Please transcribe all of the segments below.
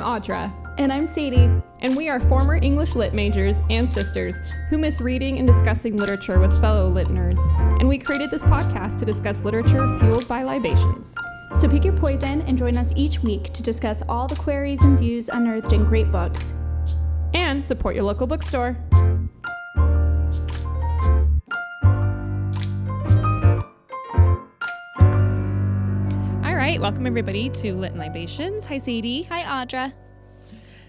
I'm Audra. And I'm Sadie. And we are former English lit majors and sisters who miss reading and discussing literature with fellow lit nerds. And we created this podcast to discuss literature fueled by libations. So pick your poison and join us each week to discuss all the queries and views unearthed in great books. And support your local bookstore. Welcome everybody to Lit and Libations. Hi, Sadie. Hi, Audra.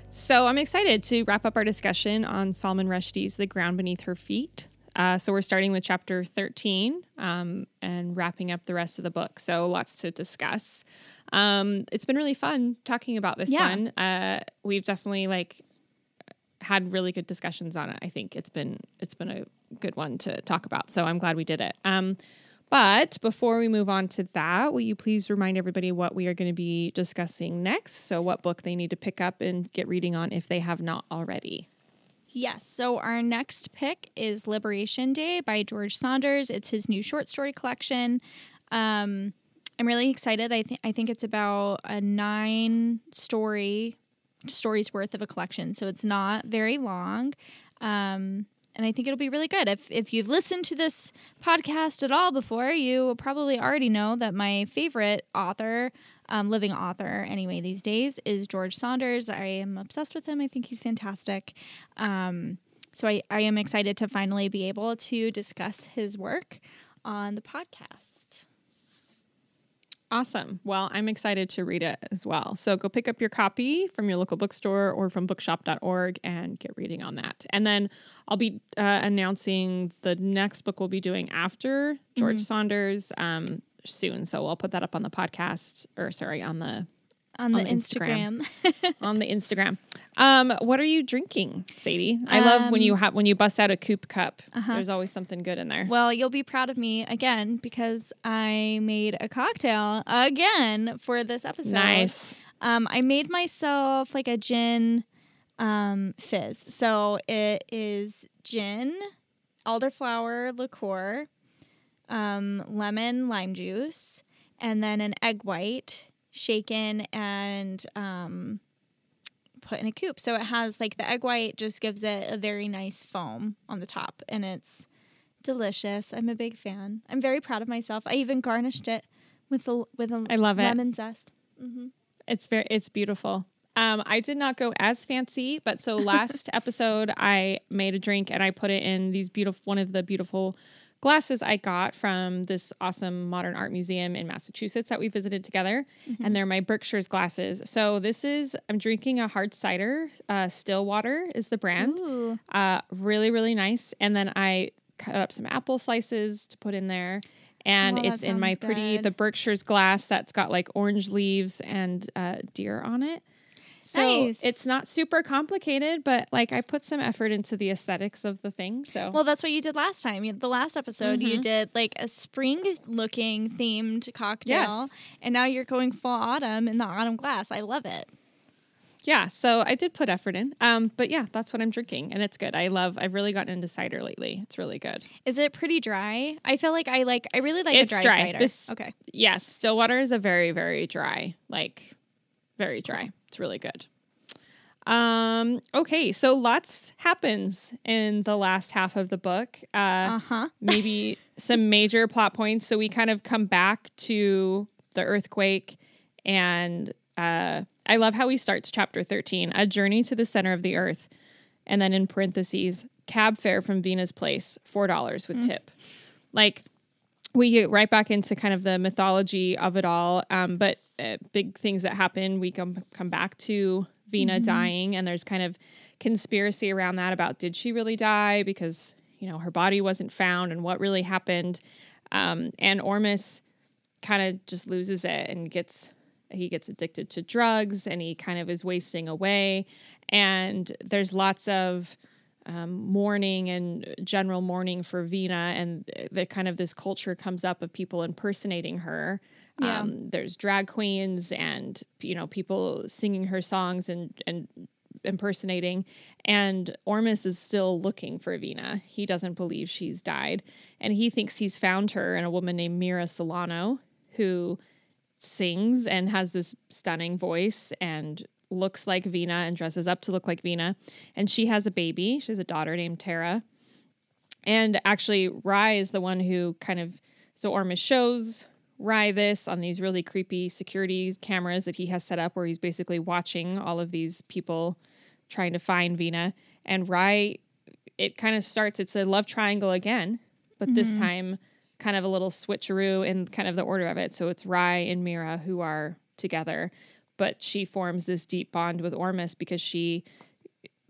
So I'm excited to wrap up our discussion on Salman Rushdie's The Ground Beneath Her Feet. Uh, so we're starting with chapter 13 um, and wrapping up the rest of the book. So lots to discuss. Um, it's been really fun talking about this yeah. one. Uh, we've definitely like had really good discussions on it. I think it's been it's been a good one to talk about. So I'm glad we did it. Um, but before we move on to that, will you please remind everybody what we are going to be discussing next? So, what book they need to pick up and get reading on if they have not already? Yes. So, our next pick is Liberation Day by George Saunders. It's his new short story collection. Um, I'm really excited. I think I think it's about a nine story stories worth of a collection, so it's not very long. Um, and I think it'll be really good. If if you've listened to this podcast at all before, you probably already know that my favorite author, um, living author anyway these days, is George Saunders. I am obsessed with him. I think he's fantastic. Um, so I, I am excited to finally be able to discuss his work on the podcast. Awesome. Well, I'm excited to read it as well. So go pick up your copy from your local bookstore or from bookshop.org and get reading on that. And then I'll be uh, announcing the next book we'll be doing after George mm-hmm. Saunders um, soon. So I'll put that up on the podcast or sorry, on the on, on the, Instagram. Instagram. on the Instagram. Um, what are you drinking, Sadie? I um, love when you um, have when you bust out a coupe cup. Uh-huh. There's always something good in there. Well, you'll be proud of me again because I made a cocktail again for this episode. Nice. Um, I made myself like a gin um, fizz. So it is gin, elderflower liqueur, um, lemon lime juice, and then an egg white shaken and um, put in a coupe. So it has like the egg white just gives it a very nice foam on the top and it's delicious. I'm a big fan. I'm very proud of myself. I even garnished it with a with a I love lemon it. zest. Mm-hmm. It's very it's beautiful. Um, I did not go as fancy, but so last episode I made a drink and I put it in these beautiful one of the beautiful glasses I got from this awesome modern art museum in Massachusetts that we visited together. Mm-hmm. And they're my Berkshire's glasses. So this is, I'm drinking a hard cider. Uh, Stillwater is the brand. Uh, really, really nice. And then I cut up some apple slices to put in there. And oh, it's in my pretty, good. the Berkshire's glass that's got like orange leaves and uh, deer on it. So nice. it's not super complicated, but like I put some effort into the aesthetics of the thing. So well, that's what you did last time. The last episode, mm-hmm. you did like a spring-looking themed cocktail, yes. and now you're going full autumn in the autumn glass. I love it. Yeah, so I did put effort in. Um, but yeah, that's what I'm drinking, and it's good. I love. I've really gotten into cider lately. It's really good. Is it pretty dry? I feel like I like. I really like it's a dry, dry. cider. This, okay. Yes, Stillwater is a very very dry, like very dry. It's really good. Um, okay, so lots happens in the last half of the book. Uh huh maybe some major plot points. So we kind of come back to the earthquake and uh I love how he starts chapter 13, a journey to the center of the earth. And then in parentheses, cab fare from Vina's place, $4 with mm. tip. Like we get right back into kind of the mythology of it all. Um, but uh, big things that happen. We come come back to Vina mm-hmm. dying, and there's kind of conspiracy around that about did she really die because you know her body wasn't found and what really happened. Um, and Ormus kind of just loses it and gets he gets addicted to drugs and he kind of is wasting away. And there's lots of um, mourning and general mourning for Vina, and the kind of this culture comes up of people impersonating her. Yeah. Um, there's drag queens and you know people singing her songs and and impersonating and Ormus is still looking for Vina. He doesn't believe she's died and he thinks he's found her in a woman named Mira Celano who sings and has this stunning voice and looks like Vina and dresses up to look like Vina. And she has a baby. She has a daughter named Tara. And actually, Rai is the one who kind of so Ormus shows Rai this on these really creepy security cameras that he has set up where he's basically watching all of these people trying to find Vina. And Rai, it kind of starts, it's a love triangle again, but this mm-hmm. time kind of a little switcheroo in kind of the order of it. So it's Rai and Mira who are together, but she forms this deep bond with Ormus because she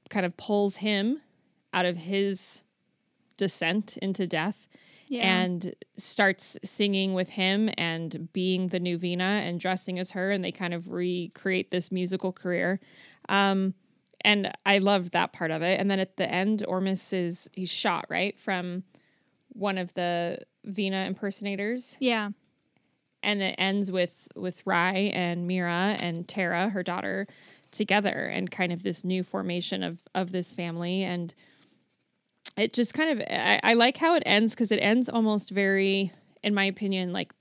kind of pulls him out of his descent into death Yeah. and starts singing with him and being the new Vina and dressing as her, and they kind of recreate this musical career. Um, and I loved that part of it. And then at the end, Ormus is he's shot right from one of the Vina impersonators, yeah. And it ends with with Rai and Mira and Tara, her daughter, together, and kind of this new formation of of this family. And it just kind of I, I like how it ends because it ends almost very in my opinion like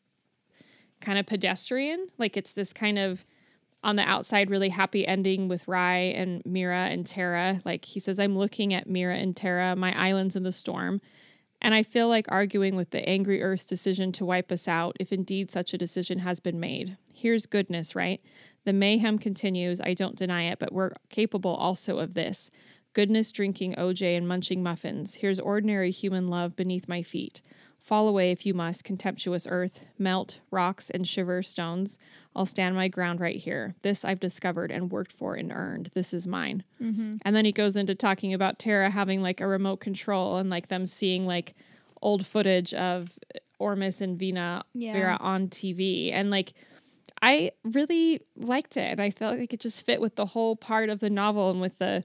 kind of pedestrian. Like it's this kind of on the outside really happy ending with Rai and Mira and Tara. Like he says I'm looking at Mira and Tara my islands in the storm and I feel like arguing with the angry Earth's decision to wipe us out if indeed such a decision has been made. Here's goodness, right? The mayhem continues. I don't deny it, but we're capable also of this. Goodness drinking OJ and munching muffins. Here's ordinary human love beneath my feet. Fall away if you must, contemptuous earth. Melt rocks and shiver stones. I'll stand my ground right here. This I've discovered and worked for and earned. This is mine. And then he goes into talking about Tara having like a remote control and like them seeing like old footage of Ormus and Vina Yeah. Vera on TV. And like I really liked it. And I felt like it just fit with the whole part of the novel and with the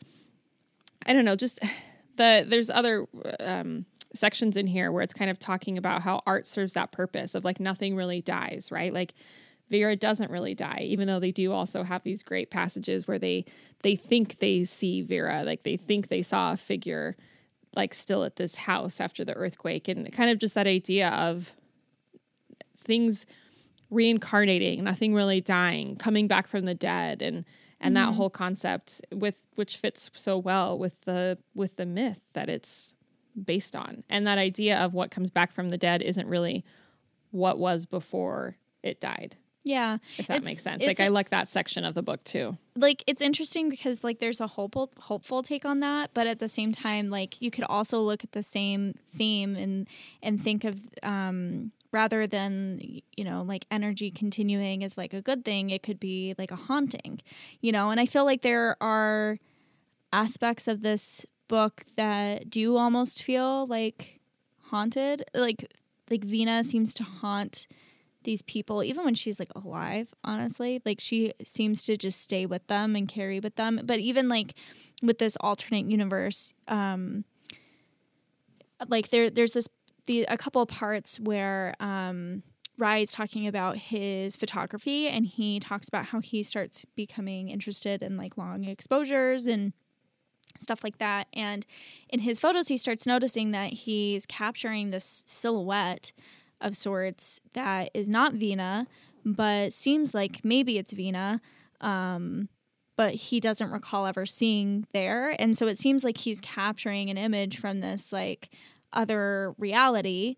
I don't know, just the there's other um sections in here where it's kind of talking about how art serves that purpose of like nothing really dies, right? Like Vera doesn't really die, even though they do also have these great passages where they they think they see Vera, like they think they saw a figure like still at this house after the earthquake and kind of just that idea of things reincarnating, nothing really dying, coming back from the dead and and that mm-hmm. whole concept with which fits so well with the with the myth that it's based on. And that idea of what comes back from the dead isn't really what was before it died, Yeah. if that makes sense. Like I like that section of the book too. like it's interesting because like there's a hopeful hopeful take on that but at the same time like you could also look at the same theme and and think of um rather than you know like energy continuing as like a good thing it could be like a haunting you know and i feel like there are aspects of this book that do almost feel like haunted? Like like Vina seems to haunt these people even when she's like alive honestly. Like she seems to just stay with them and carry with them. But even like with this alternate universe um like there there's this the a couple parts where um Rai's talking about his photography and he talks about how he starts becoming interested in like long exposures and stuff like that and in his photos he starts noticing that he's capturing this silhouette of sorts that is not Vina, but seems like maybe it's Vina. Um, but he doesn't recall ever seeing there. And so it seems like he's capturing an image from this like other reality.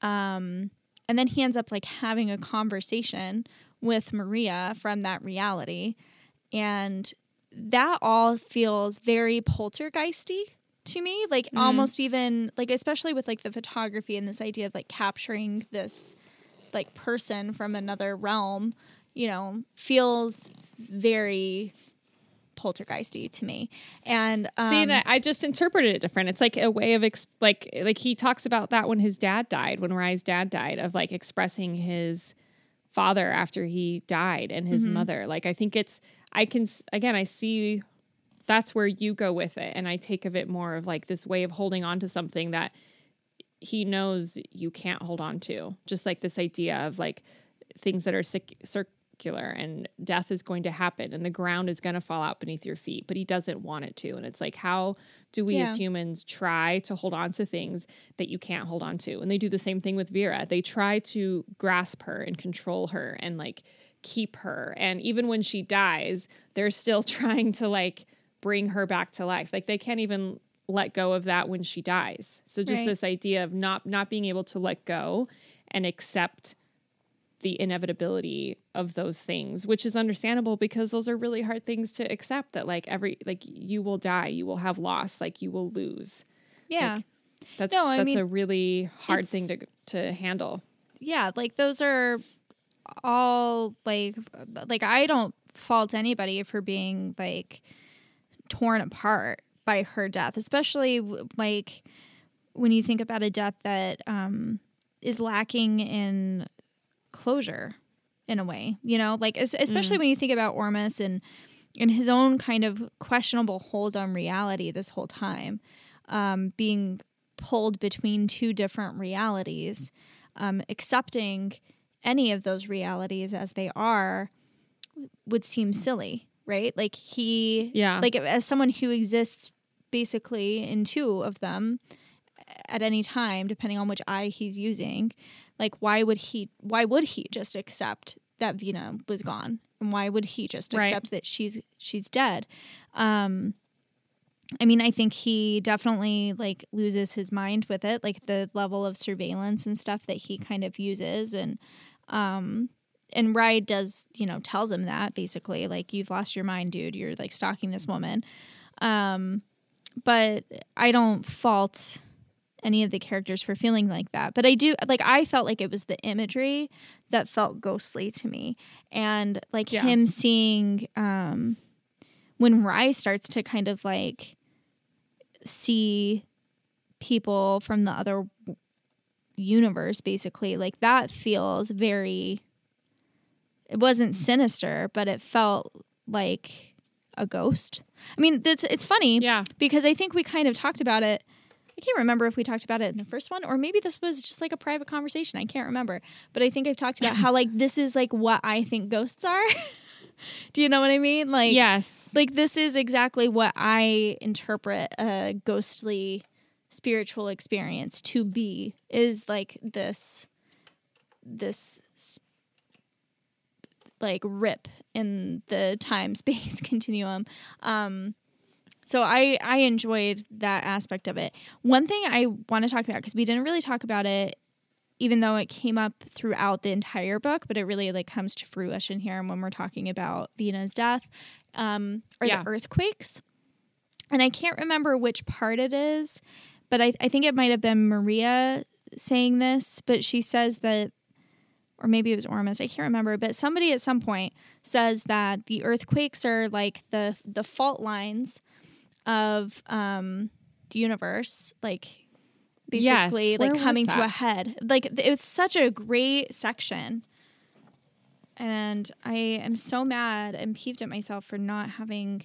Um, and then he ends up like having a conversation with Maria from that reality. And that all feels very poltergeisty to me like almost even like especially with like the photography and this idea of like capturing this like person from another realm you know feels very poltergeisty to me and um, See, and I I just interpreted it different. It's like a way of ex- like like he talks about that when his dad died, when Rai's dad died, of like expressing his father after he died and his mother. Like I think it's I can again I see that's where you go with it, and I take of it more of like this way of holding on to something that he knows you can't hold on to. Just like this idea of like things that are circ- circular and death is going to happen and the ground is going to fall out beneath your feet, but he doesn't want it to. And it's like, how do we Yeah. as humans try to hold on to things that you can't hold on to? And they do the same thing with Vera. They try to grasp her and control her and like keep her. And even when she dies, they're still trying to like bring her back to life. Like they can't even let go of that when she dies. So just Right. this idea of not not being able to let go and accept the inevitability of those things, which is understandable because those are really hard things to accept that like every like you will die, you will have loss, like you will lose. Yeah. That's No, I that's mean, a really hard thing to to handle. yeah like those are all like like i don't fault anybody for being like torn apart by her death especially like when you think about a death that um is lacking in closure in a way you know? Like es- especially when you think about ormus and and his own kind of questionable hold on reality this whole time um being pulled between two different realities um, accepting any of those realities as they are would seem silly, right? Like he, Yeah. like as someone who exists basically in two of them at any time, depending on which eye he's using, like why would he? Why would he just accept that Vina was gone, and why would he just Right. accept that she's she's dead? Um, I mean, I think he definitely like loses his mind with it, like the level of surveillance and stuff that he kind of uses, and um, and Ride does, you know, tells him that basically, like you've lost your mind, dude. You're like stalking this woman. Um, but I don't fault any of the characters for feeling like that. But I do like I felt like it was the imagery that felt ghostly to me, and like Yeah. him seeing um, when Rai starts to kind of like see people from the other universe basically like that feels very it wasn't sinister but it felt like a ghost. I mean it's it's funny Yeah. because i think we kind of talked about it. I can't remember if we talked about it in the first one or maybe this was just like a private conversation. I can't remember. But i think i've talked about how like this is like what i think ghosts are. Do you know what i mean? Like yes. like this is exactly what I interpret a ghostly spiritual experience to be is like this this like rip in the time space continuum um so I I enjoyed that aspect of it. One thing I want to talk about because we didn't really talk about it even though it came up throughout the entire book, but it really like comes to fruition here and when we're talking about Vina's death, um, are Yeah. the earthquakes. And I can't remember which part it is, but I, I think it might have been Maria saying this, but she says that, or maybe it was Ormus, I can't remember, but somebody at some point says that the earthquakes are like the the fault lines of um, the universe, like basically Yes, like coming to a head. Like it's such a great section. And I am so mad and peeved at myself for not having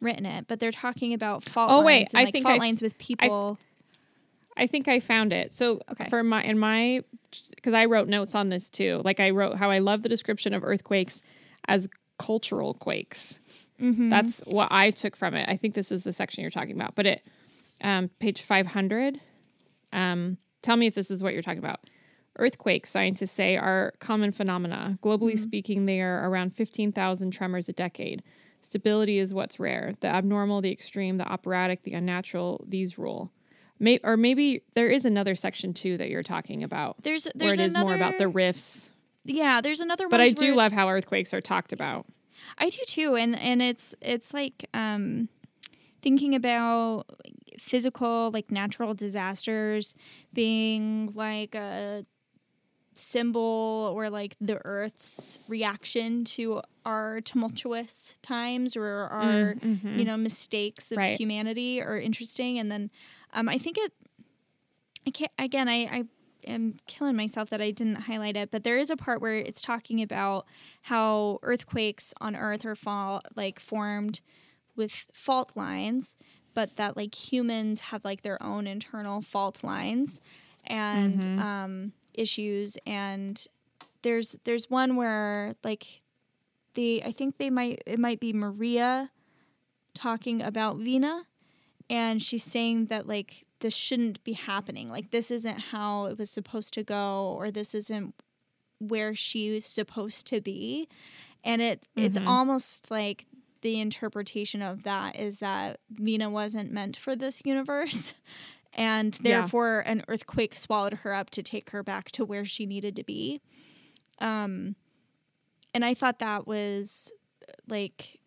written it. But they're talking about fault Oh, lines wait, and I like think fault I f- lines with people. I think I found it. So Okay. for my in my because I wrote notes on this too. Like I wrote how I love the description of earthquakes as cultural quakes. Mm-hmm. That's what I took from it. I think this is the section you're talking about. But it um, page 500. Um, tell me if this is what you're talking about. Earthquakes, scientists say, are common phenomena. Globally speaking, they are around 15,000 tremors a decade. Stability is what's rare. The abnormal, the extreme, the operatic, the unnatural, these rule. May- or maybe there is another section too that you're talking about, there's where there's it is another more about the riffs. yeah. There's another one. But I do love how earthquakes are talked about. I do too, and and it's it's like um, thinking about physical like natural disasters being like a symbol or like the earth's reaction to our tumultuous times or our you know mistakes of Right. humanity are interesting. And then um, i think it i can't again i i am killing myself that i didn't highlight it but there is a part where it's talking about how earthquakes on earth are fall like formed with fault lines but that like humans have like their own internal fault lines. And um, issues and there's there's one where like they i think they might it might be maria talking about vina and she's saying that like this shouldn't be happening like this isn't how it was supposed to go or this isn't where she's supposed to be. And it it's Mhm. almost like the interpretation of that is that Vina wasn't meant for this universe. And Yeah. therefore, an earthquake swallowed her up to take her back to where she needed to be. Um, and I thought that was like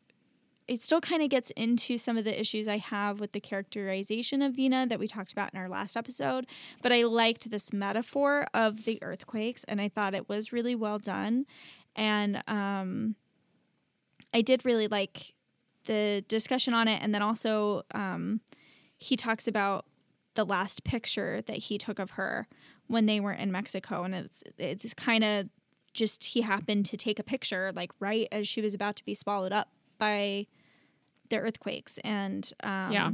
it still kind of gets into some of the issues I have with the characterization of Vina that we talked about in our last episode. But I liked this metaphor of the earthquakes, and I thought it was really well done. And um, I did really like the discussion on it. And then also, um, he talks about the last picture that he took of her when they were in Mexico, and it's it's kind of just he happened to take a picture like right as she was about to be swallowed up by the earthquakes and um, Yeah.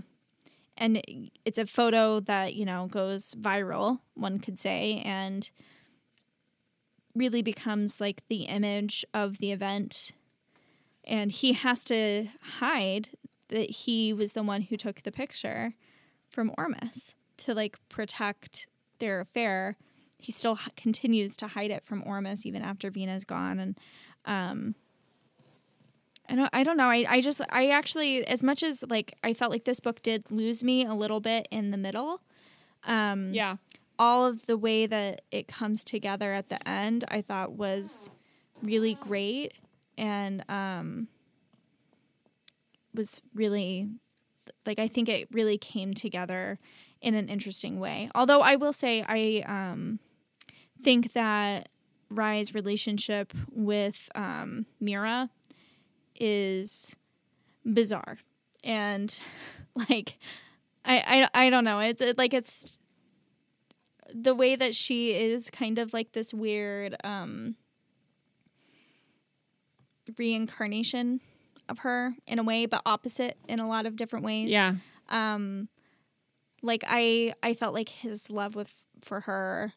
and it's a photo that you know goes viral one could say and really becomes like the image of the event and he has to hide that he was the one who took the picture from Ormus to like protect their affair he still h- continues to hide it from Ormus even after Vina's gone and um I don't I don't know I I just I actually as much as like I felt like this book did lose me a little bit in the middle um Yeah. all of the way that it comes together at the end I thought was really great and um was really like I think it really came together in an interesting way. Although I will say I um think that Rai's relationship with um Mira is bizarre and like I I, I don't know it's it, like it's the way that she is kind of like this weird um reincarnation of her in a way but opposite in a lot of different ways. Yeah. um like i i felt like his love with for her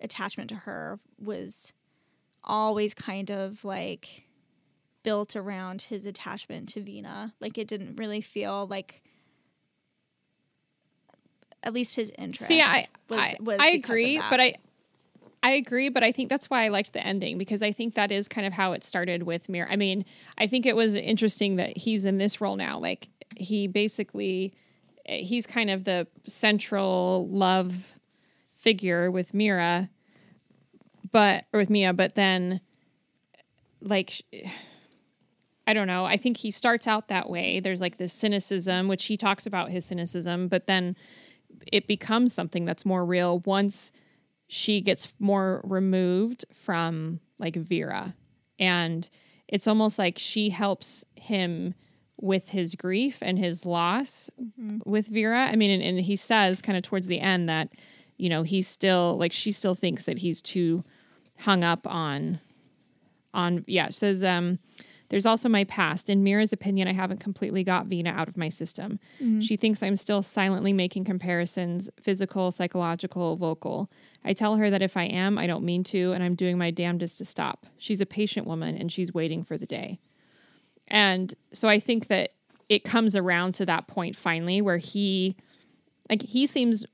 attachment to her was always kind of like built around his attachment to Vina. Like it didn't really feel like at least his interest See, I was, I, was I agree, but I I agree, but I think that's why I liked the ending because I think that is kind of how it started with Mir. I mean, I think it was interesting that he's in this role now. Like he basically he's kind of the central love figure with Mira, but or with Mia, but then like I don't know. I think he starts out that way. There's like this cynicism, which he talks about his cynicism, but then it becomes something that's more real once she gets more removed from like Vera. And it's almost like she helps him with his grief and his loss with Vera. I mean, and, and he says kind of towards the end that, you know, he's still like she still thinks that he's too hung up on on yeah, says um there's also my past. In Mira's opinion, I haven't completely got Vina out of my system. Mm-hmm. She thinks I'm still silently making comparisons physical, psychological, vocal. I tell her that if I am, I don't mean to, and I'm doing my damnedest to stop. She's a patient woman and she's waiting for the day. And so I think that it comes around to that point finally where he, like, he seems,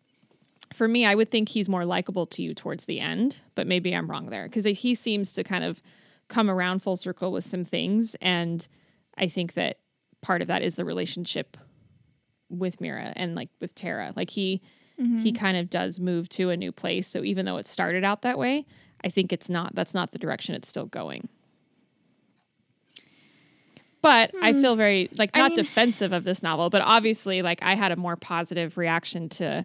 for me, I would think he's more likable to you towards the end, but maybe I'm wrong there because he seems to kind of come around full circle with some things. And I think that part of that is the relationship with Mira and like with Tara. Like he he mm-hmm. kind of does move to a new place. So even though it started out that way, I think it's not that's not the direction it's still going. But I hmm. feel very like I not mean- defensive of this novel, but obviously like I had a more positive reaction to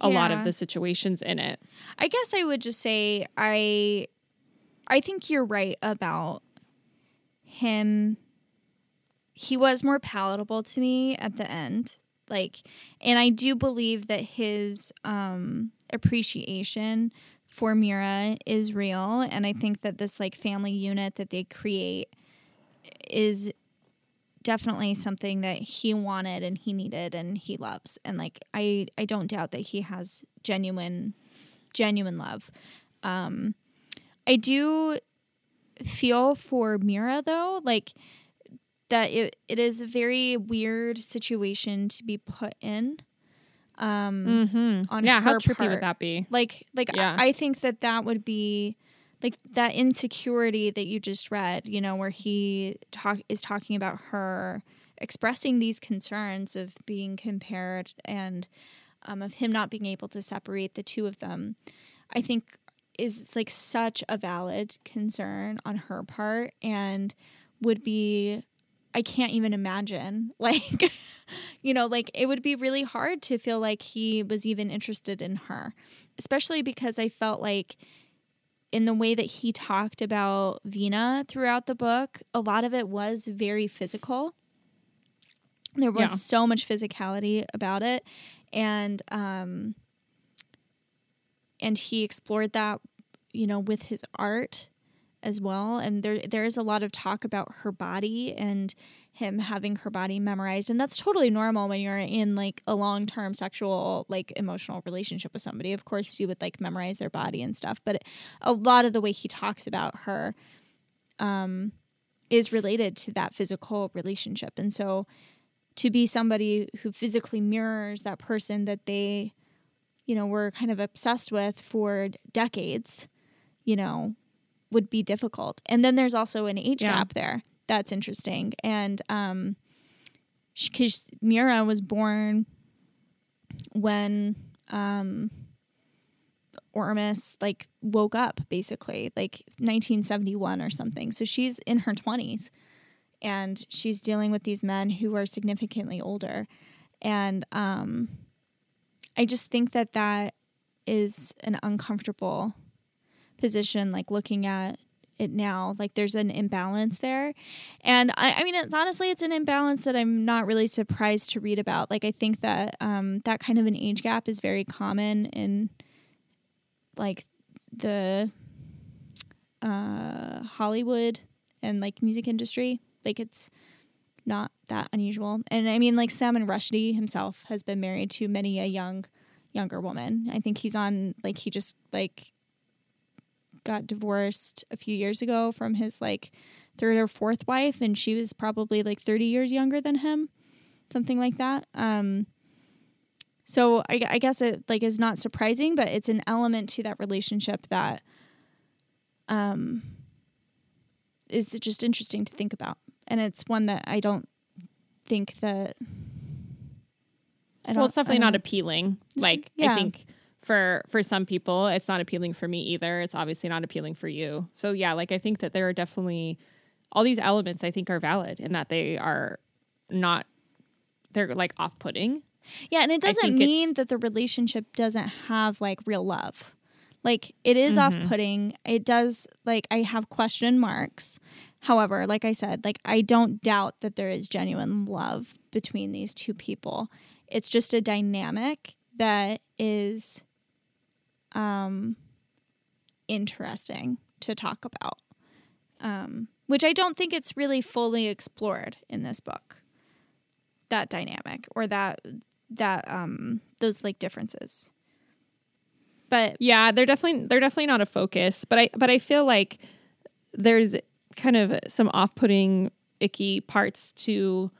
a lot of the situations in it. I guess I would just say I I think you're right about him he was more palatable to me at the end. Like and I do believe that his um appreciation for Mira is real and I think that this like family unit that they create is definitely something that he wanted and he needed and he loves and like I I don't doubt that he has genuine genuine love. Um, I do feel for Mira though, like that it, it is a very weird situation to be put in. Um, Mm-hmm. on Yeah, how trippy part. would that be? Like, like Yeah. I, I think that that would be like that insecurity that you just read, you know, where he talk is talking about her expressing these concerns of being compared and um, of him not being able to separate the two of them, I think is like such a valid concern on her part and would be I can't even imagine like you know like it would be really hard to feel like he was even interested in her especially because I felt like in the way that he talked about Vina throughout the book a lot of it was very physical there was yeah. so much physicality about it and um and he explored that you know with his art as well. And there there is a lot of talk about her body and him having her body memorized. And that's totally normal when you're in like a long-term sexual like emotional relationship with somebody. Of course you would like memorize their body and stuff but a lot of the way he talks about her um is related to that physical relationship. And so to be somebody who physically mirrors that person that they you know were kind of obsessed with for decades you know would be difficult. And then there's also an age yeah. gap there. That's interesting. And um cuz Mira was born when um Ormus like woke up basically like 1971 or something. So she's in her 20s and she's dealing with these men who are significantly older. And um I just think that that is an uncomfortable position, like looking at it now. Like there's an imbalance there. And I, I mean, it's honestly, it's an imbalance that I'm not really surprised to read about. Like I think that um, that kind of an age gap is very common in like the uh, Hollywood and like music industry. Like it's not that unusual. And I mean, like Salman Rushdie himself has been married to many a young, younger woman. I think he's on like he just like got divorced a few years ago from his like third or fourth wife, and she was probably like 30 years younger than him, something like that. Um, so I, I guess it like is not surprising, but it's an element to that relationship that um, is just interesting to think about, and it's one that I don't think that. I don't, well, it's definitely not appealing. Like yeah. I think for for some people it's not appealing for me either it's obviously not appealing for you so yeah like i think that there are definitely all these elements i think are valid in that they are not they're like off-putting yeah and it doesn't mean that the relationship doesn't have like real love like it is mm-hmm. off-putting it does like i have question marks however like i said like i don't doubt that there is genuine love between these two people it's just a dynamic that is um, interesting to talk about, um, which I don't think it's really fully explored in this book. That dynamic or that that um, those like differences. But yeah, they're definitely they're definitely not a focus. But I but I feel like there's kind of some off-putting icky parts to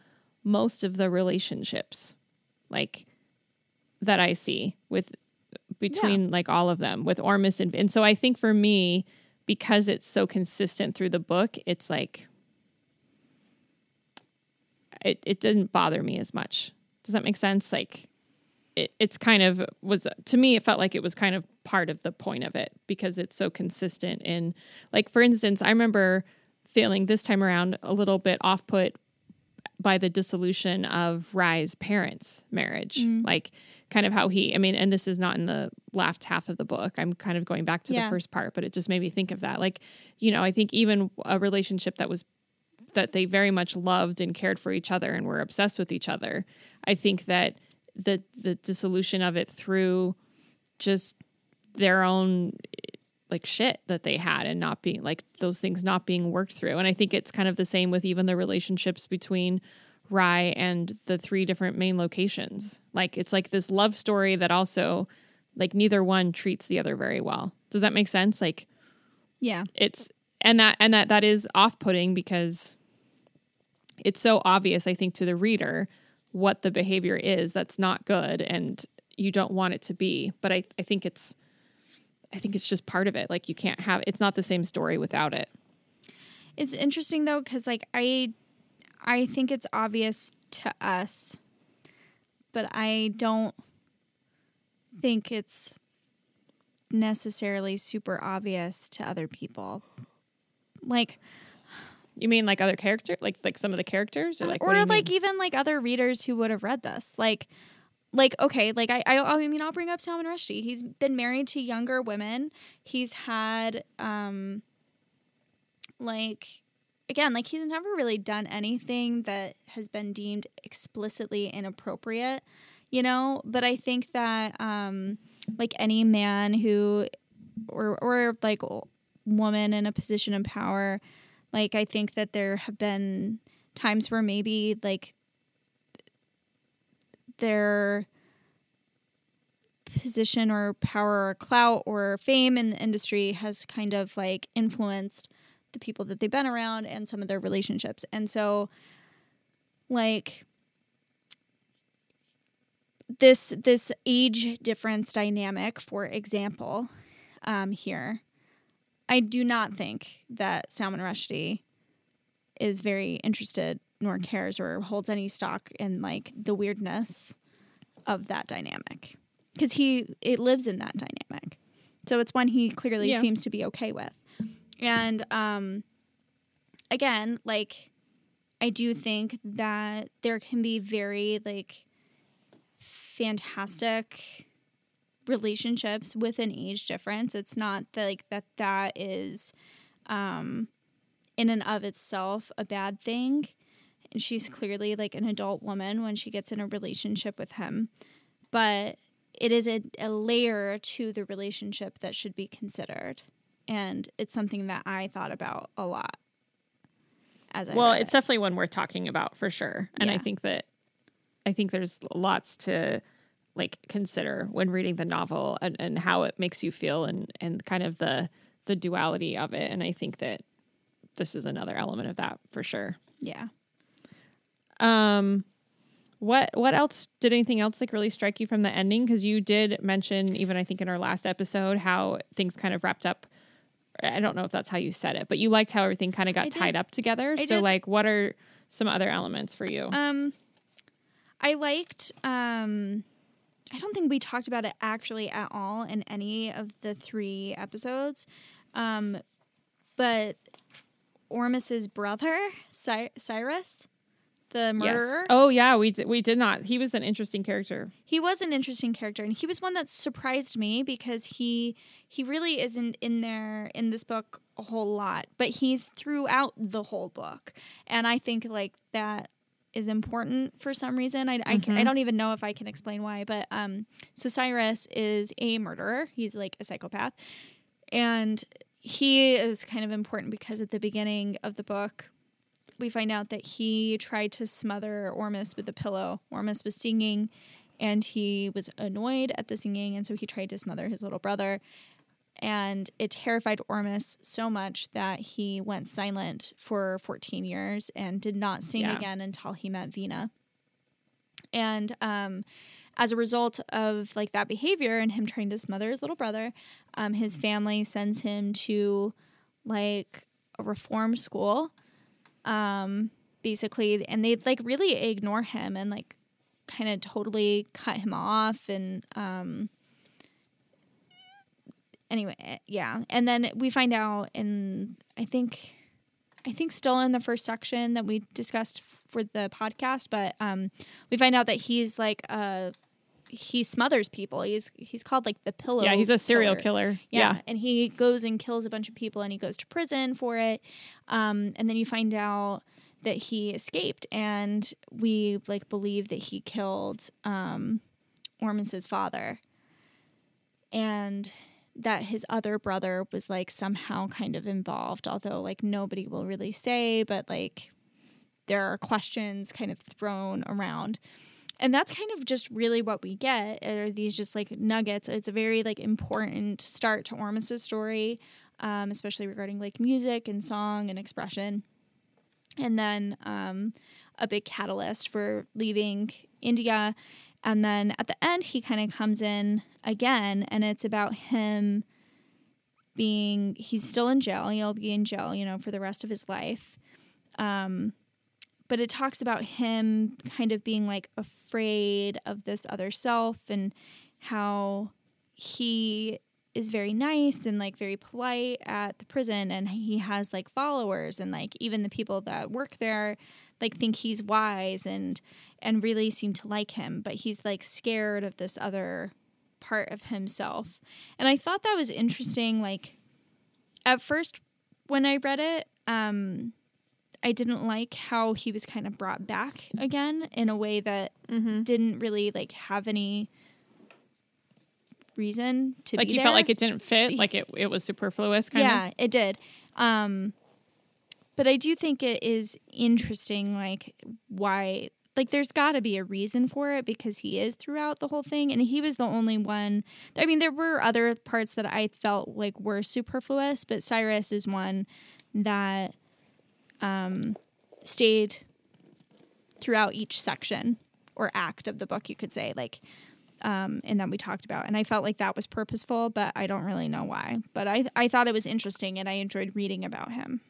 most of the relationships like that I see with between yeah. like all of them with Ormus and and so I think for me because it's so consistent through the book, it's like it it didn't bother me as much. Does that make sense? Like it, it's kind of was to me it felt like it was kind of part of the point of it because it's so consistent in like for instance, I remember feeling this time around a little bit off put by the dissolution of Rai's parents' marriage. Mm. Like kind of how he, I mean, and this is not in the last half of the book. I'm kind of going back to yeah. the first part, but it just made me think of that. Like, you know, I think even a relationship that was that they very much loved and cared for each other and were obsessed with each other. I think that the the dissolution of it through just their own like shit that they had and not being like those things not being worked through. And I think it's kind of the same with even the relationships between Rai and the three different main locations. Like it's like this love story that also like neither one treats the other very well. Does that make sense? Like yeah. It's and that and that that is off-putting because it's so obvious I think to the reader what the behavior is that's not good and you don't want it to be. But I I think it's I think it's just part of it. Like you can't have it's not the same story without it. It's interesting though cuz like I I think it's obvious to us but I don't think it's necessarily super obvious to other people. Like You mean like other character like like some of the characters or uh, like what or like mean? even like other readers who would have read this. Like like okay, like I I, I mean I'll bring up Salman Rushdie. He's been married to younger women. He's had um like again, like he's never really done anything that has been deemed explicitly inappropriate, you know, but I think that um like any man who or or like woman in a position of power, like I think that there have been times where maybe like their position or power or clout or fame in the industry has kind of like influenced the people that they've been around and some of their relationships. And so like this this age difference dynamic, for example, um, here, I do not think that Salman Rushdie is very interested nor cares or holds any stock in like the weirdness of that dynamic. Because he it lives in that dynamic. So it's one he clearly Yeah. seems to be okay with. And um again like i do think that there can be very like fantastic relationships with an age difference. It's not that, like that that is um in and of itself a bad thing and she's clearly like an adult woman when she gets in a relationship with him but it is a, a layer to the relationship that should be considered and it's something that i thought about a lot as I Well, it's it. definitely one worth talking about for sure. And I think that I think there's lots to like consider when reading the novel and, and how it makes you feel and and kind of the the duality of it. And I think that this is another element of that for sure. yeah Um what what else did anything else like really strike you from the ending? Because you did mention even I think in our last episode how things kind of wrapped up. I don't know if that's how you said it, but you liked how everything kind of got tied up together. I so did. like, what are some other elements for you? Um, I liked. Um, I don't think we talked about it actually at all in any of the three episodes, um, but Ormus's brother Cy- Cyrus, the murderer, Oh yeah, we did, we did not. He was an interesting character. he was an interesting character, and he was one that surprised me because he he really isn't in there in this book a whole lot, but he's throughout the whole book, and I think like that is important for some reason. I, I, can, I don't even know if I can explain why, but um, so Cyrus is a murderer. He's like a psychopath, and he is kind of important because at the beginning of the book, we find out that he tried to smother Ormus with a pillow. Ormus was singing, and he was annoyed at the singing, and so he tried to smother his little brother. And it terrified Ormus so much that he went silent for 14 years and did not sing Yeah. again until he met Vina. And um, as a result of like that behavior and him trying to smother his little brother, um, his family sends him to like a reform school, um, basically, and they like really ignore him and like kind of totally cut him off and um, anyway, eh, yeah. And then we find out in I think I think still in the first section that we discussed for the podcast, but um, we find out that he's like uh he smothers people. He's he's called like the pillow. yeah, he's a serial killer. killer. Yeah. Yeah. and he goes and kills a bunch of people, and he goes to prison for it. Um, and then you find out that he escaped, and we like believe that he killed um, Ormus's father, and that his other brother was like somehow kind of involved. Although like nobody will really say, but like there are questions kind of thrown around and that's kind of just really what we get are these just like nuggets it's a very like important start to ormus's story um, especially regarding like music and song and expression and then um, a big catalyst for leaving india and then at the end he kind of comes in again and it's about him being he's still in jail. He'll be in jail, you know, for the rest of his life. Um, but it talks about him kind of being like afraid of this other self and how he is very nice and like very polite at the prison and he has like followers and like even the people that work there like think he's wise and and really seem to like him but he's like scared of this other part of himself. And i thought that was interesting like at first when i read it um i didn't like how he was kind of brought back again in a way that Mm-hmm. didn't really like have any reason to Like you there. felt like it didn't fit, like it, it was superfluous kind yeah of. Yeah it did um but i do think it is interesting like why like there's got to be a reason for it because he is throughout the whole thing and he was the only one i mean there were other parts that i felt like were superfluous but cyrus is one that um stayed throughout each section or act of the book you could say like um, and then we talked about. And I felt like that was purposeful, but I don't really know why. But I I thought it was interesting, and I enjoyed reading about him.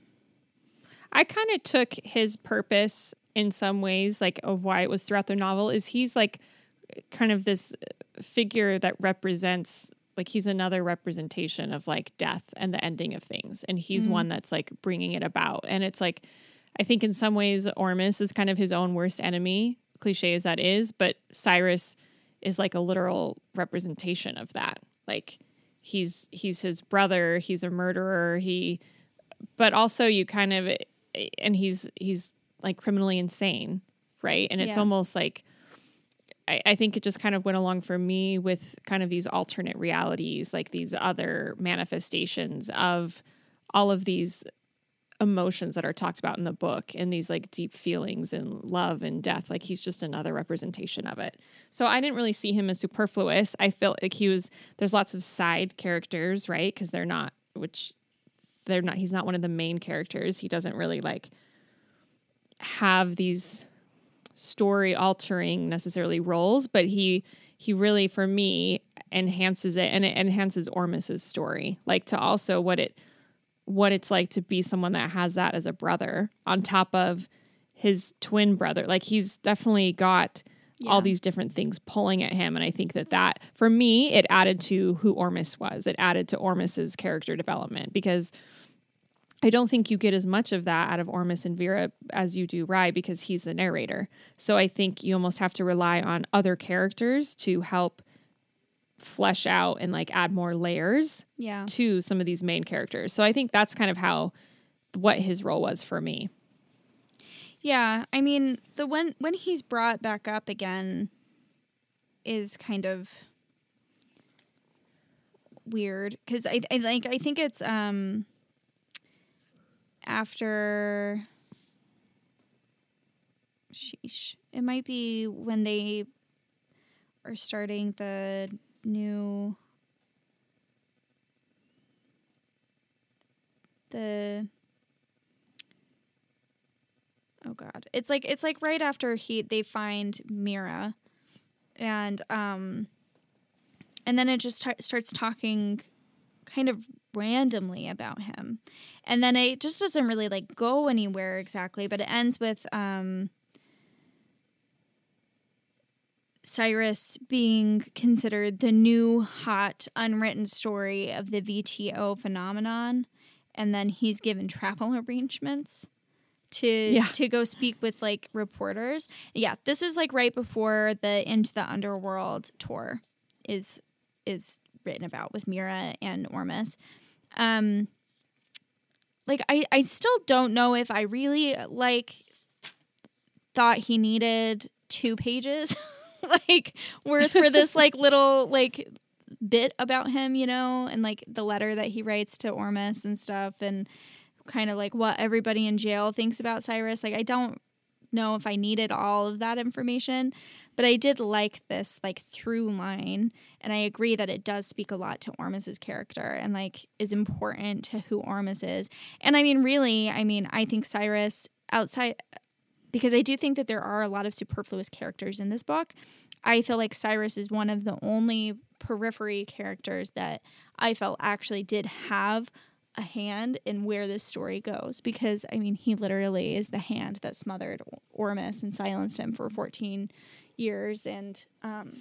I kind of took his purpose in some ways, like of why it was throughout the novel, is he's like kind of this figure that represents like he's another representation of like death and the ending of things, and he's mm-hmm. one that's like bringing it about. And it's like I think in some ways Ormus is kind of his own worst enemy, cliche as that is, but Cyrus is like a literal representation of that. Like he's he's his brother, he's a murderer, he but also you kind of eh, and he's he's like criminally insane, right? And it's Yeah. almost like I, I think it just kind of went along for me with kind of these alternate realities, like these other manifestations of all of these emotions that are talked about in the book and these like deep feelings and love and death like he's just another representation of it. So i didn't really see him as superfluous. I felt like he was there's lots of side characters right? Because they're not which they're not he's not one of the main characters. He doesn't really like have these story altering necessarily roles but he he really for me enhances it and it enhances ormus's story like to also what it what it's like to be someone that has that as a brother on top of his twin brother like he's definitely got Yeah. all these different things pulling at him and i think that that for me it added to who ormus was it added to ormus's character development because I don't think you get as much of that out of Ormus and Vera as you do Rai because he's the narrator. So I think you almost have to rely on other characters to help flesh out and like add more layers Yeah. to some of these main characters. So I think that's kind of how what his role was for me. Yeah. I mean, the when when he's brought back up again is kind of weird because I, I like I think it's um after sheesh it might be when they are starting the new the oh god. It's like it's like right after he they find mira and um and then it just t- starts talking kind of randomly about him and then it just doesn't really like go anywhere exactly but it ends with um Cyrus being considered the new hot unwritten story of the VTO phenomenon and then he's given travel arrangements to Yeah. to go speak with like reporters. Yeah, this is like right before the Into the Underworld tour is is written about with Mira and Ormus. Um like I I still don't know if I really like thought he needed two pages like worth for this like little like bit about him, you know, and like the letter that he writes to Ormus and stuff and kind of like what everybody in jail thinks about Cyrus. Like I don't know if I needed all of that information, but I did like this like through line and I agree that it does speak a lot to Ormus's character and like is important to who Ormus is. And I mean really, I mean I think Cyrus outside because I do think that there are a lot of superfluous characters in this book. I feel like Cyrus is one of the only periphery characters that I felt actually did have a hand in where this story goes because I mean he literally is the hand that smothered Ormus and silenced him for 14 years and um,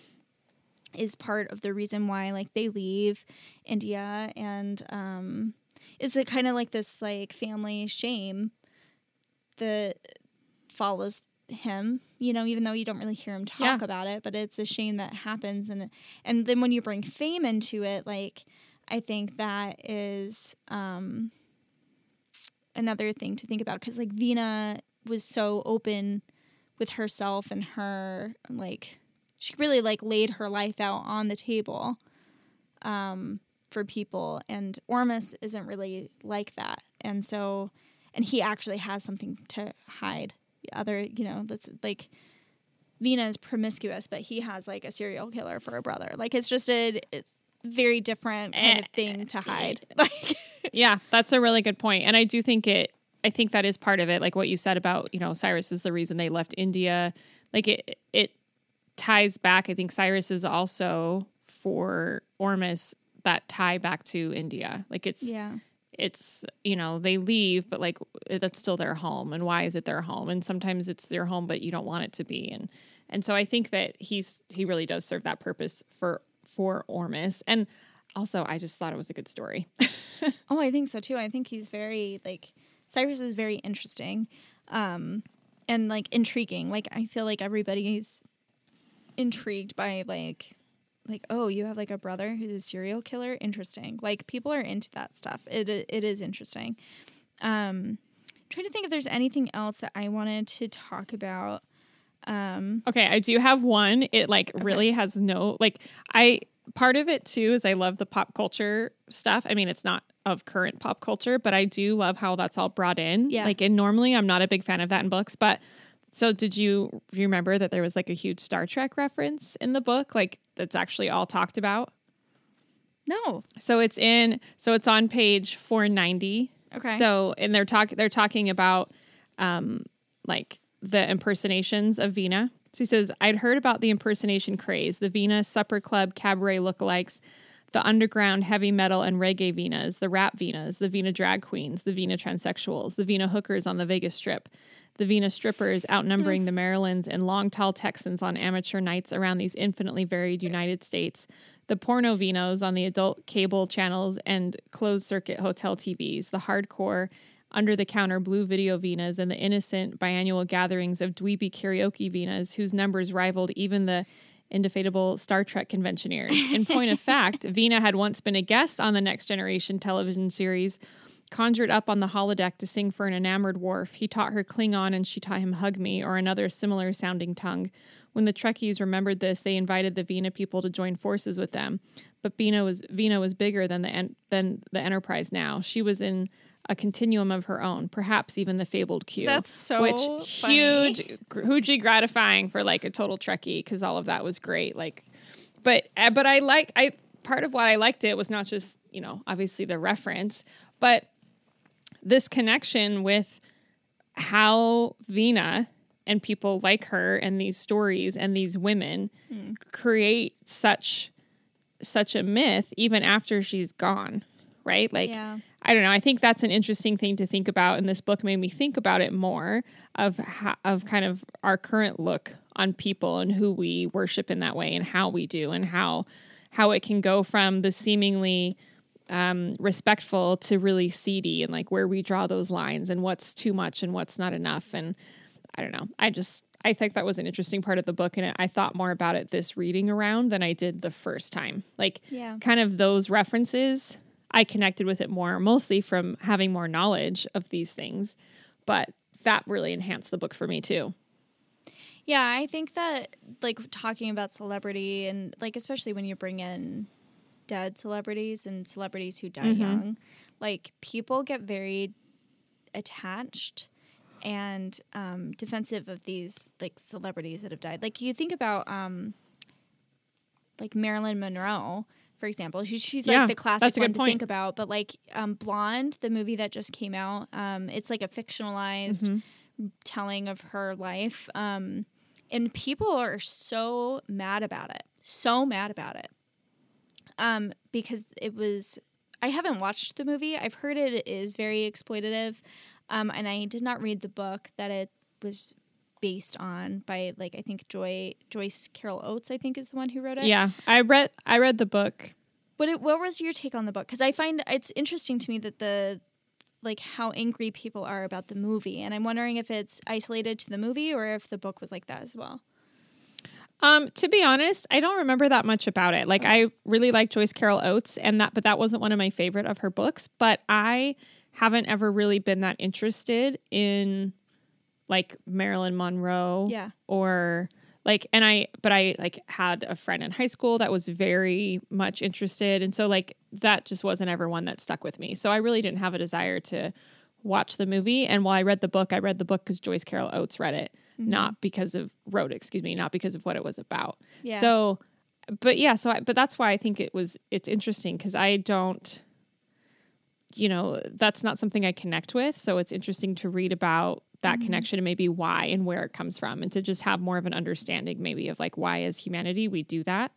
is part of the reason why like they leave India and um, it's a kind of like this like family shame that follows him you know even though you don't really hear him talk Yeah. about it but it's a shame that happens and and then when you bring fame into it like i think that is um another thing to think about because like vina was so open with herself and her like she really like laid her life out on the table um for people and ormus isn't really like that and so and he actually has something to hide the other you know that's like Vina is promiscuous, but he has like a serial killer for a brother. Like it's just a, very different kind eh, of thing to eh, hide. Eh. Like yeah, that's a really good. And I do think it I think that is part of it like what you said about, you know, Cyrus is the reason they left India. Like it it ties back. I think Cyrus is also for Ormus that tie back to India. Like it's yeah, it's you know they leave but like that's still their home and why is it their home and sometimes it's their home but you don't want it to be and and so i think that he's he really does serve that purpose for for ormus and also i just thought it was a good story oh, I think so too. I think he's very like Cyrus is very interesting, um, and like intriguing. Like I feel like everybody's intrigued by like like oh you have like a brother who's a serial killer? Interesting. Like people are into that stuff. It it is interesting. Um trying to think if there's anything else that i wanted to talk about. Um okay i do have one. It like really has no like i part of it too is i love the pop culture stuff. I mean it's not of current pop culture but i do love how that's all brought in Yeah. like and normally i'm not a big fan of that in books but so did you you remember that there was like a huge star trek reference in the book like that's actually all talked about no so it's in so it's on page 490 Okay. so and they're talking they're talking about um like the impersonations of Vina. So he says, I'd heard about the impersonation craze, the Vina supper club cabaret lookalikes, the underground heavy metal and reggae Vinas, the rap Vinas, the Vina drag queens, the Vina transsexuals, the Vina hookers on the Vegas Strip, the Vina strippers outnumbering the Marilyns and long tall Texans on amateur nights around these infinitely varied United States, the porno Vinas on the adult cable channels and closed circuit hotel TVs, the hardcore under the counter blue video Vinas and the innocent biannual gatherings of dweeby karaoke Vinas whose numbers rivaled even the indefatigable Star Trek conventioneers. In point of fact, Vina had once been a guest on the Next Generation television series. Conjured up on the holodeck to sing for an enamored Worf, he taught her Klingon and she taught him Hug Me or another similar sounding tongue. When the Trekkies remembered this, they invited the Vina people to join forces with them. But Vina was Vina was bigger than the than the Enterprise now. She was in a continuum of her own, perhaps even the fabled Q. That's so which funny. huge, hugely gratifying for like a total Trekkie because all of that was great. Like, but uh, but I like I part of why I liked it was not just you know obviously the reference, but this connection with how Vina and people like her and these stories and these women create such such a myth even after she's gone, right? Like Yeah. I don't know. I think that's an interesting thing to think about, and this book made me think about it more of how, of kind of our current look on people and who we worship in that way, and how we do, and how how it can go from the seemingly um, respectful to really seedy, and like where we draw those lines, and what's too much and what's not enough. And I don't know. I just I think that was an interesting part of the book, and I thought more about it this reading around than I did the first time. Like, Yeah. kind of those references, I connected with it more, mostly from having more knowledge of these things. But that really enhanced the book for me too. Yeah, I think that like talking about celebrity and like especially when you bring in dead celebrities and celebrities who die young, like people get very attached and um, defensive of these like celebrities that have died. Like you think about um, like Marilyn Monroe, for example. She, she's Yeah, like the classic one to point. think about. But like um, Blonde, the movie that just came out, um, it's like a fictionalized telling of her life. Um, and people are so mad about it. So mad about it. um, because it was. I haven't watched the movie. I've heard it is very exploitative, um, and I did not read the book that it was based on by like I think Joy Joyce Carol Oates. I think is the one who wrote it. Yeah, I read I read the book. What it, what was your take on the book? Because I find it's interesting to me that the like how angry people are about the movie, and I'm wondering if it's isolated to the movie or if the book was like that as well. Um, to be honest, I don't remember that much about it. Like I really like Joyce Carol Oates and that but that wasn't one of my favorite of her books, but I haven't ever really been that interested in like Marilyn Monroe Yeah. or like and I but I like had a friend in high school that was very much interested and so like that just wasn't ever one that stuck with me. So I really didn't have a desire to watch the movie and while I read the book, I read the book cuz Joyce Carol Oates read it, mm-hmm. not because of wrote it, excuse me, not because of what it was about. Yeah. So but yeah, so I, but that's why I think it was it's interesting cuz I don't you know, that's not something I connect with, so it's interesting to read about that connection and maybe why and where it comes from and to just have more of an understanding maybe of like why as humanity we do that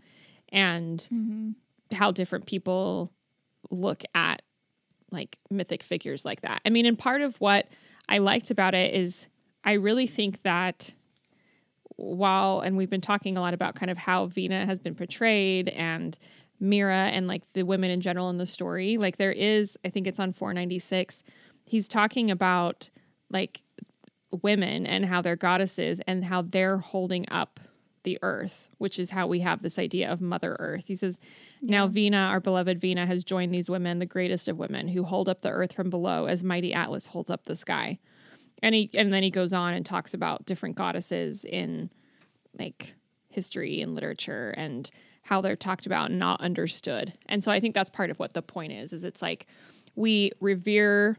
and Mm-hmm. how different people look at like mythic figures like that. I mean, and part of what I liked about it is I really think that while, and we've been talking a lot about kind of how Vina has been portrayed and Mira and like the women in general in the story, like there is, I think it's on 496, he's talking about like women and how they're goddesses and how they're holding up the earth, which is how we have this idea of Mother Earth. He says, Now Vina, our beloved Vina, has joined these women, the greatest of women, who hold up the earth from below as mighty Atlas holds up the sky. And he and then he goes on and talks about different goddesses in like history and literature and how they're talked about and not understood. And so I think that's part of what the point is, is it's like we revere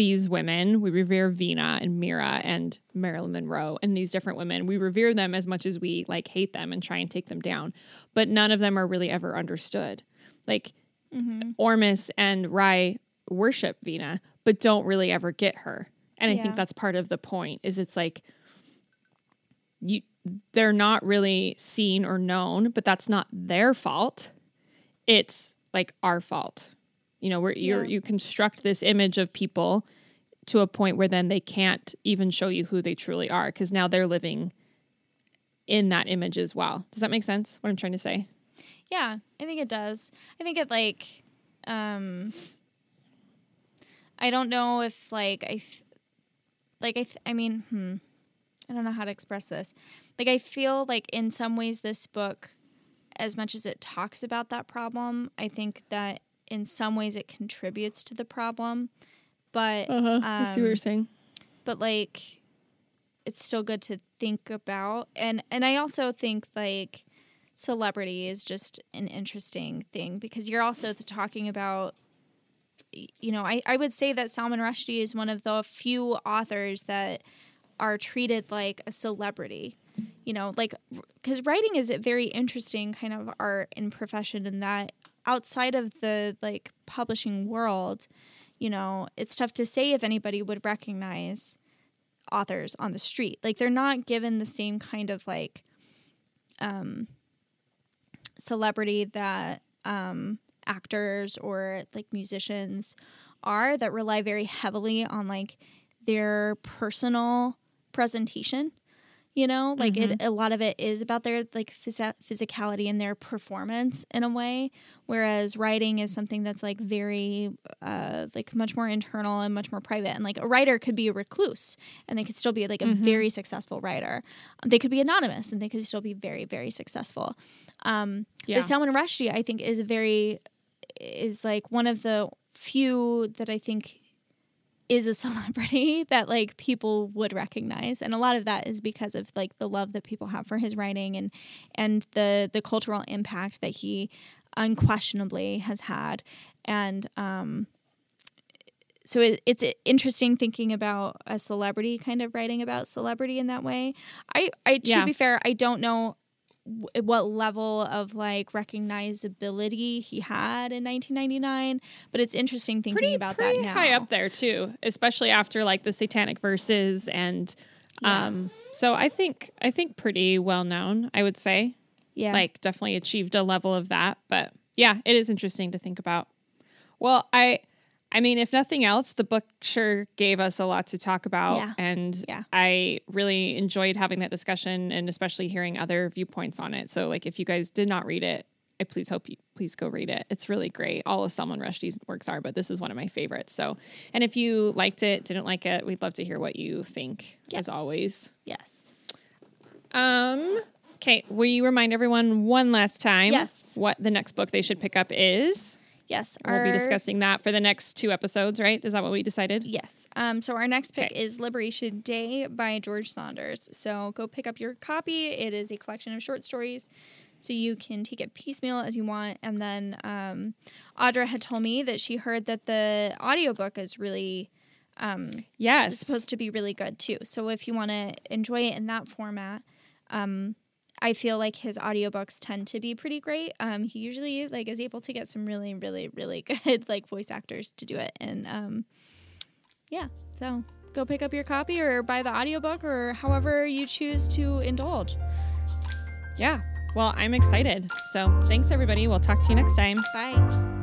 these women. We revere Vina and Mira and Marilyn Monroe and these different women. We revere them as much as we like hate them and try and take them down. But none of them are really ever understood. Like mm-hmm. Ormus and Rai worship Vina, but don't really ever get her. And I Yeah. think that's part of the point is it's like you they're not really seen or known, but that's not their fault. It's like our fault. You know, where you're you construct this image of people to a point where then they can't even show you who they truly are because now they're living in that image as well. Does that make sense? What I'm trying to say? Yeah, I think it does. I think it like um I don't know if like I th- like I th- I mean, hmm. I don't know how to express this. Like I feel like in some ways this book as much as it talks about that problem, I think that in some ways it contributes to the problem. But Uh-huh. I see what Um, you're saying. but like it's still good to think about and and i also think like celebrity is just an interesting thing because you're also talking about you know I, I would say that salman rushdie is one of the few authors that are treated like a celebrity you know like because writing is a very interesting kind of art and profession in that outside of the like publishing world you know it's tough to say if anybody would recognize authors on the street. Like they're not given the same kind of like um celebrity that um actors or like musicians are that rely very heavily on like their personal presentation you know? Like it a lot of it is about their like phys- physicality and their performance in a way whereas writing is something that's like very uh like much more internal and much more private. And like a writer could be a recluse and they could still be like a very successful writer. They could be anonymous and they could still be very very successful. Um Yeah. but salman rushdie i think is a very is like one of the few that i think is a celebrity that like people would recognize and a lot of that is because of like the love that people have for his writing and and the the cultural impact that he unquestionably has had and um so it, it's interesting thinking about a celebrity kind of writing about celebrity in that way i i to Yeah. be fair i don't know w- what level of like recognizability he had in 1999 but it's interesting thinking pretty, about pretty that now high up there too, especially after like the satanic verses and um so I think I think pretty well known, I would say. yeah Like definitely achieved a level of that, but Yeah, it is interesting to think about. Well, I I mean, if nothing else, the book sure gave us a lot to talk about. Yeah. And Yeah. I really enjoyed having that discussion and especially hearing other viewpoints on it. So, like, if you guys did not read it, I please hope you please go read it. It's really great. All of Salman Rushdie's works are, but this is one of my favorites. So, and if you liked it, didn't like it, we'd love to hear what you think, Yes. as always. Yes. Um, okay, will you remind everyone one last time Yes. what the next book they should pick up is? Yes. We'll be discussing that for the next two episodes, right? Is that what we decided? Yes. Um, so our next pick Okay. is Liberation Day by George Saunders. So go pick up your copy. It is a collection of short stories. So you can take it piecemeal as you want. And then um, Audra had told me that she heard that the audiobook is really um, Yes. supposed to be really good too. So if you want to enjoy it in that format, um, I feel like his audiobooks tend to be pretty great. Um, he usually like is able to get some really, really, really good like voice actors to do it. And um, yeah, so go pick up your copy or buy the audiobook or however you choose to indulge. yeah. Well, I'm excited. So thanks, everybody. We'll talk to you next time. Bye.